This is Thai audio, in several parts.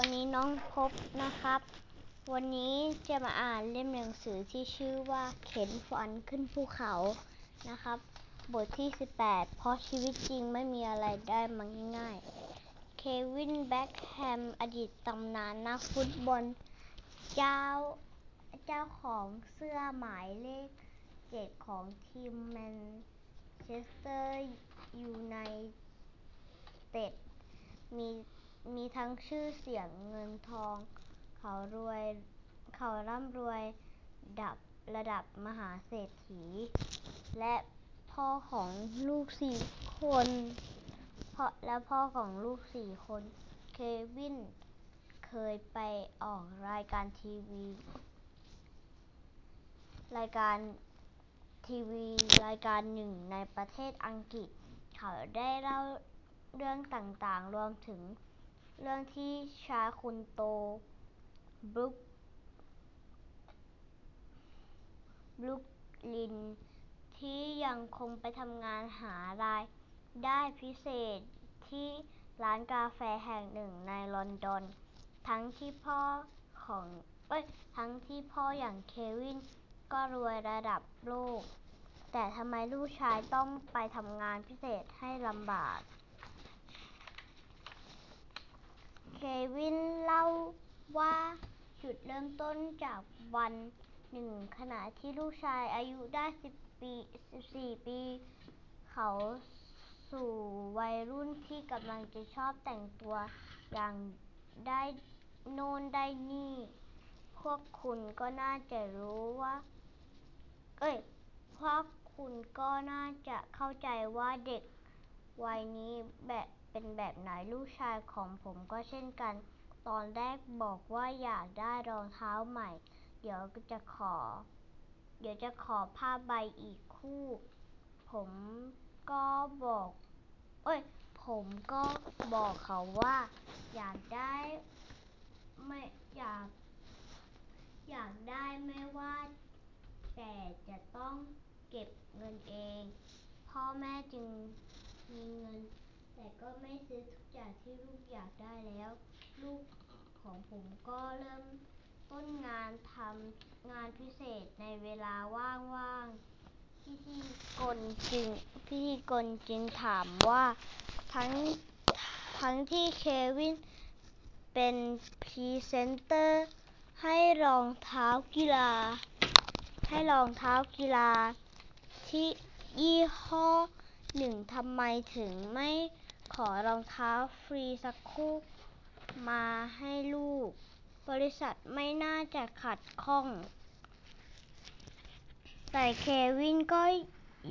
วันนี้น้องภพนะครับ วันนี้จะมาอ่านเล่มหนังสือที่ชื่อว่าเข็นฝันขึ้นภูเขานะครับ บทที่ 18 เพราะชีวิตจริงไม่มีอะไรได้มาง่ายเควินเบ็คแฮมอดีตตำนานนักฟุตบอลเจ้าเจ้าของเสื้อหมายเลขเจ็ดของทีมแมนเชสเตอร์ยูไนเต็ดมี มีทั้งชื่อเสียงเงินทอง เขารวย เขาร่ำรวยดับระดับมหาเศรษฐี และพ่อของลูกสี่คนเพราะและพ่อของลูกสี่คน เควินเคยไปออกรายการทีวี รายการทีวีรายการหนึ่งในประเทศอังกฤษ เขาได้เล่าเรื่องต่างๆ รวมถึง เรื่องที่ชายคนโตบรุกบรุกลิน ที่ยังคงไปทำงานหารายได้พิเศษที่ร้านกาแฟแห่งหนึ่งในลอนดอน ทั้งที่พ่อของเอ้ยทั้งที่พ่ออย่างเควินก็รวยระดับโลก แต่ทำไมลูกชายต้องไปทำงานพิเศษให้ลำบาก เควินเล่าว่าจุดเริ่มต้นจากวันหนึ่งขณะที่ลูกชายอายุได้ 10 ปี 14 ปี เขาสู่วัยรุ่นที่กำลังจะชอบแต่งตัวอย่างได้โน่นได้นี่ พวกคุณก็น่าจะรู้ว่า เอ้ย พวกคุณก็น่าจะเข้าใจว่าเด็กวัยนี้แบบ เป็นแบบไหน ลูกชายของผมก็เช่นกัน ตอนแรกบอกว่าอยากได้รองเท้าใหม่ เดี๋ยวจะขอ เดี๋ยวจะขอผ้าใบอีกคู่ ผมก็บอก เอ้ย ผมก็บอกเขาว่า อยากได้ไม่อยาก อยากได้ไม่ว่า แต่จะต้องเก็บเงินเอง พ่อแม่จึงมีเงิน แต่ก็ไม่ซื้อทุกอย่างที่ลูกอยากได้แล้ว ลูกของผมก็เริ่มต้นงานทำงานพิเศษในเวลาว่างๆพิธีกรจึงพิธีกรจึงถามว่าทั้งทั้งที่เควินเป็นพรีเซนเตอร์ให้รองเท้ากีฬา ให้รองเท้ากีฬาที่ยี่ห้อหนึ่งทำไมถึงไม่ ขอรองเท้าฟรีสักคู่มาให้ลูก บริษัทไม่น่าจะขัดข้อง แต่เควินก็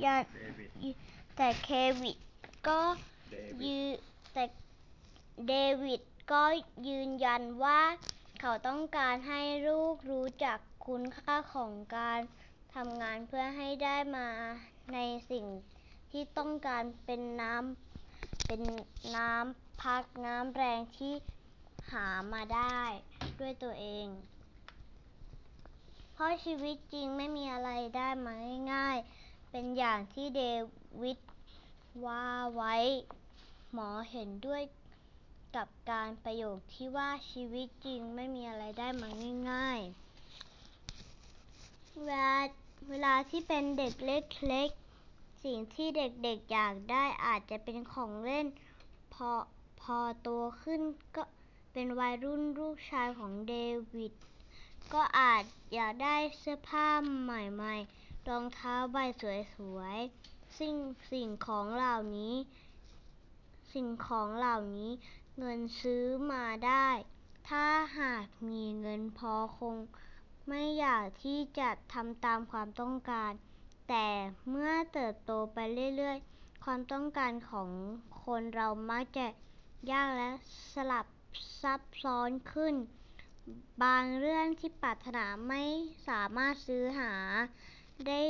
ยันแต่เควินก็ยืนแต่เดวิดก็ยืนยันว่าเขาต้องการให้ลูกรู้จักคุณค่าของการทำงานเพื่อให้ได้มาในสิ่งที่ต้องการเป็นน้ำ เป็นน้ำพักน้ำแรงที่หามาได้ด้วยตัวเอง เพราะชีวิตจริงไม่มีอะไรได้มาง่ายๆ เป็นอย่างที่เดวิดว่าไว้ หมอเห็นด้วยกับการประโยคที่ว่าชีวิตจริงไม่มีอะไรได้มาง่ายๆ เวลาเวลาที่เป็นเด็กเล็กๆ สิ่งที่เด็กๆอยากได้อาจจะเป็นของเล่น พอพอโตขึ้นก็เป็นวัยรุ่นลูกชายของเดวิด ก็อาจอยากได้เสื้อผ้าใหม่ๆ รองเท้าใบสวยๆ สิ่งสิ่งของเหล่านี้ สิ่งของเหล่านี้เงินซื้อมาได้ ถ้าหากมีเงินพอคงไม่อยากที่จะทำตามความต้องการ แต่เมื่อเติบโตไปเรื่อย ๆ ความต้องการของคนเรามักจะยากและสลับซับซ้อนขึ้น บางเรื่องที่ปรารถนาไม่สามารถซื้อหาได้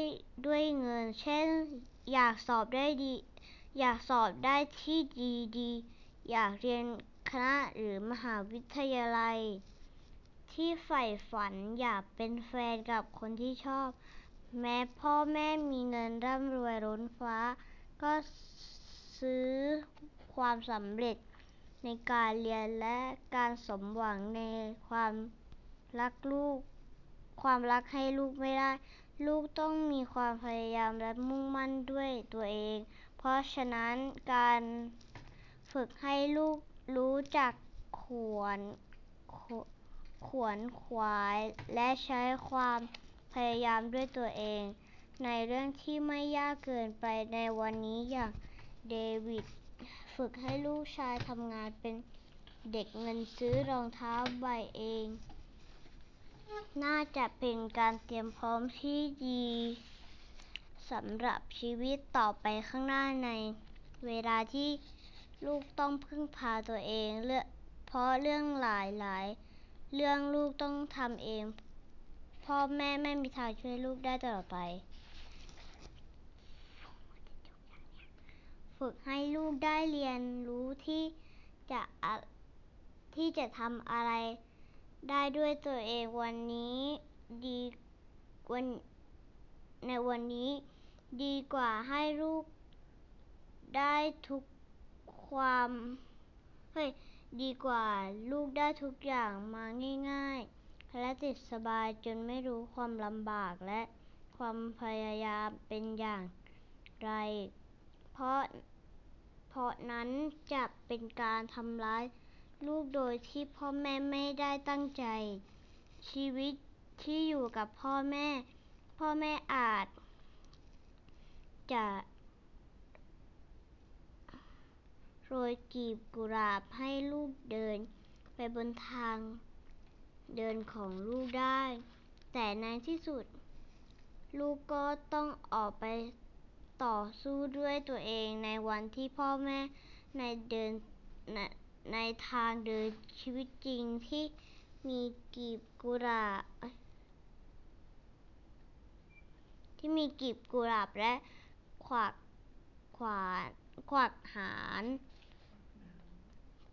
ด้วยเงิน เช่น อยากสอบได้ดี อยากสอบได้ที่ดีๆอยากเรียนคณะหรือมหาวิทยาลัย ที่ใฝ่ฝันอยากเป็นแฟนกับคนที่ชอบ แม้พ่อแม่มีเงินร่ำรวยล้นฟ้า ก็ซื้อความสำเร็จในการเรียนและการสมหวังในความรักลูก ความรักให้ลูกไม่ได้ ลูกต้องมีความพยายามและมุ่งมั่นด้วยตัวเอง เพราะฉะนั้นการฝึกให้ลูกรู้จักขวนขวนขวายและใช้ความ พยายามด้วยตัวเอง ในเรื่องที่ไม่ยากเกินไปในวันนี้อย่างเดวิดฝึกให้ลูกชายทำงานเป็นเด็กเงินซื้อรองเท้าใบเอง น่าจะเป็นการเตรียมพร้อมที่ดีสำหรับชีวิตต่อไปข้างหน้าในเวลาที่ลูกต้องพึ่งพาตัวเองเลือเพราะเรื่องหลายๆเรื่องลูกต้องทำเอง พ่อแม่ไม่มีทางช่วยลูกได้ตลอดไป ฝึกให้ลูกได้เรียนรู้ที่จะที่จะทำอะไรได้ด้วยตัวเองวันนี้ดีวันในวันนี้ดีกว่าให้ลูกได้ทุกความเฮ้ยดีกว่าลูกได้ทุกอย่างมาง่าย ๆ และติดสบายจนไม่รู้ความลำบากและความพยายามเป็นอย่างไร เพราะ เพราะนั้นจะเป็นการทำร้ายลูกโดยที่พ่อแม่ไม่ได้ตั้งใจ ชีวิตที่อยู่กับพ่อแม่ พ่อแม่อาจ จะโรยกีบกุหลาบให้ลูกเดินไปบนทาง เดินของลูกได้ แต่ในที่สุด ลูกก็ต้องออกไปต่อสู้ด้วยตัวเองในวันที่พ่อแม่ในเดินในในทางเดินชีวิตจริงที่มีกีบกุหลาบที่มีกีบกุหลาบและขวากขวานขวากหาร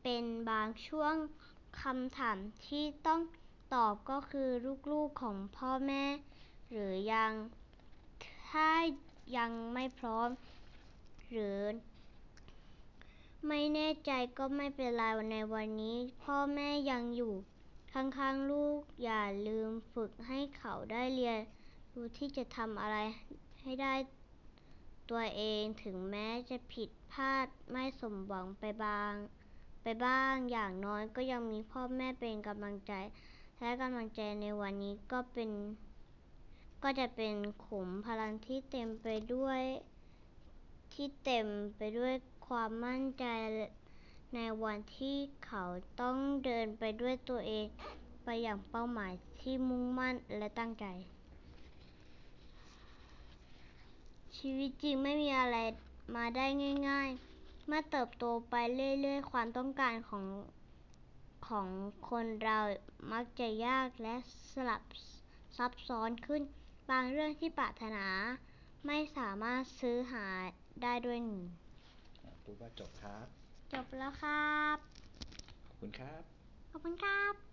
เป็นบางช่วงคำถามที่ต้อง ตอบก็คือลูกๆของพ่อแม่ หรือยัง ถ้ายังไม่พร้อม หรือ ไม่แน่ใจก็ไม่เป็นไรในวันนี้ พ่อแม่ยังอยู่ข้างๆลูกอย่าลืมฝึกให้เขาได้เรียนรู้ที่จะทำอะไรให้ได้ตัวเองถึงแม้จะผิดพลาดไม่สมหวังไปบ้าง ไปบ้างอย่างน้อยก็ยังมีพ่อแม่เป็นกำลังใจ และกำลังใจในวันนี้ก็เป็น ก็จะเป็นขุมพลังที่เต็มไปด้วย ที่เต็มไปด้วยความมั่นใจในวันที่เขาต้องเดินไปด้วยตัวเอง ไปอย่างเป้าหมายที่มุ่งมั่นและตั้งใจ ชีวิตจริงไม่มีอะไรมาได้ง่าย ๆ เมื่อเติบโตไปเรื่อยๆ ความต้องการของ ของคนเรามักจะยากและสลับซับซ้อนขึ้น บางเรื่องที่ปรารถนาไม่สามารถซื้อหาได้ด้วยเงินพูดว่าจบครับ จบแล้วครับ ขอบคุณครับ ขอบคุณครับ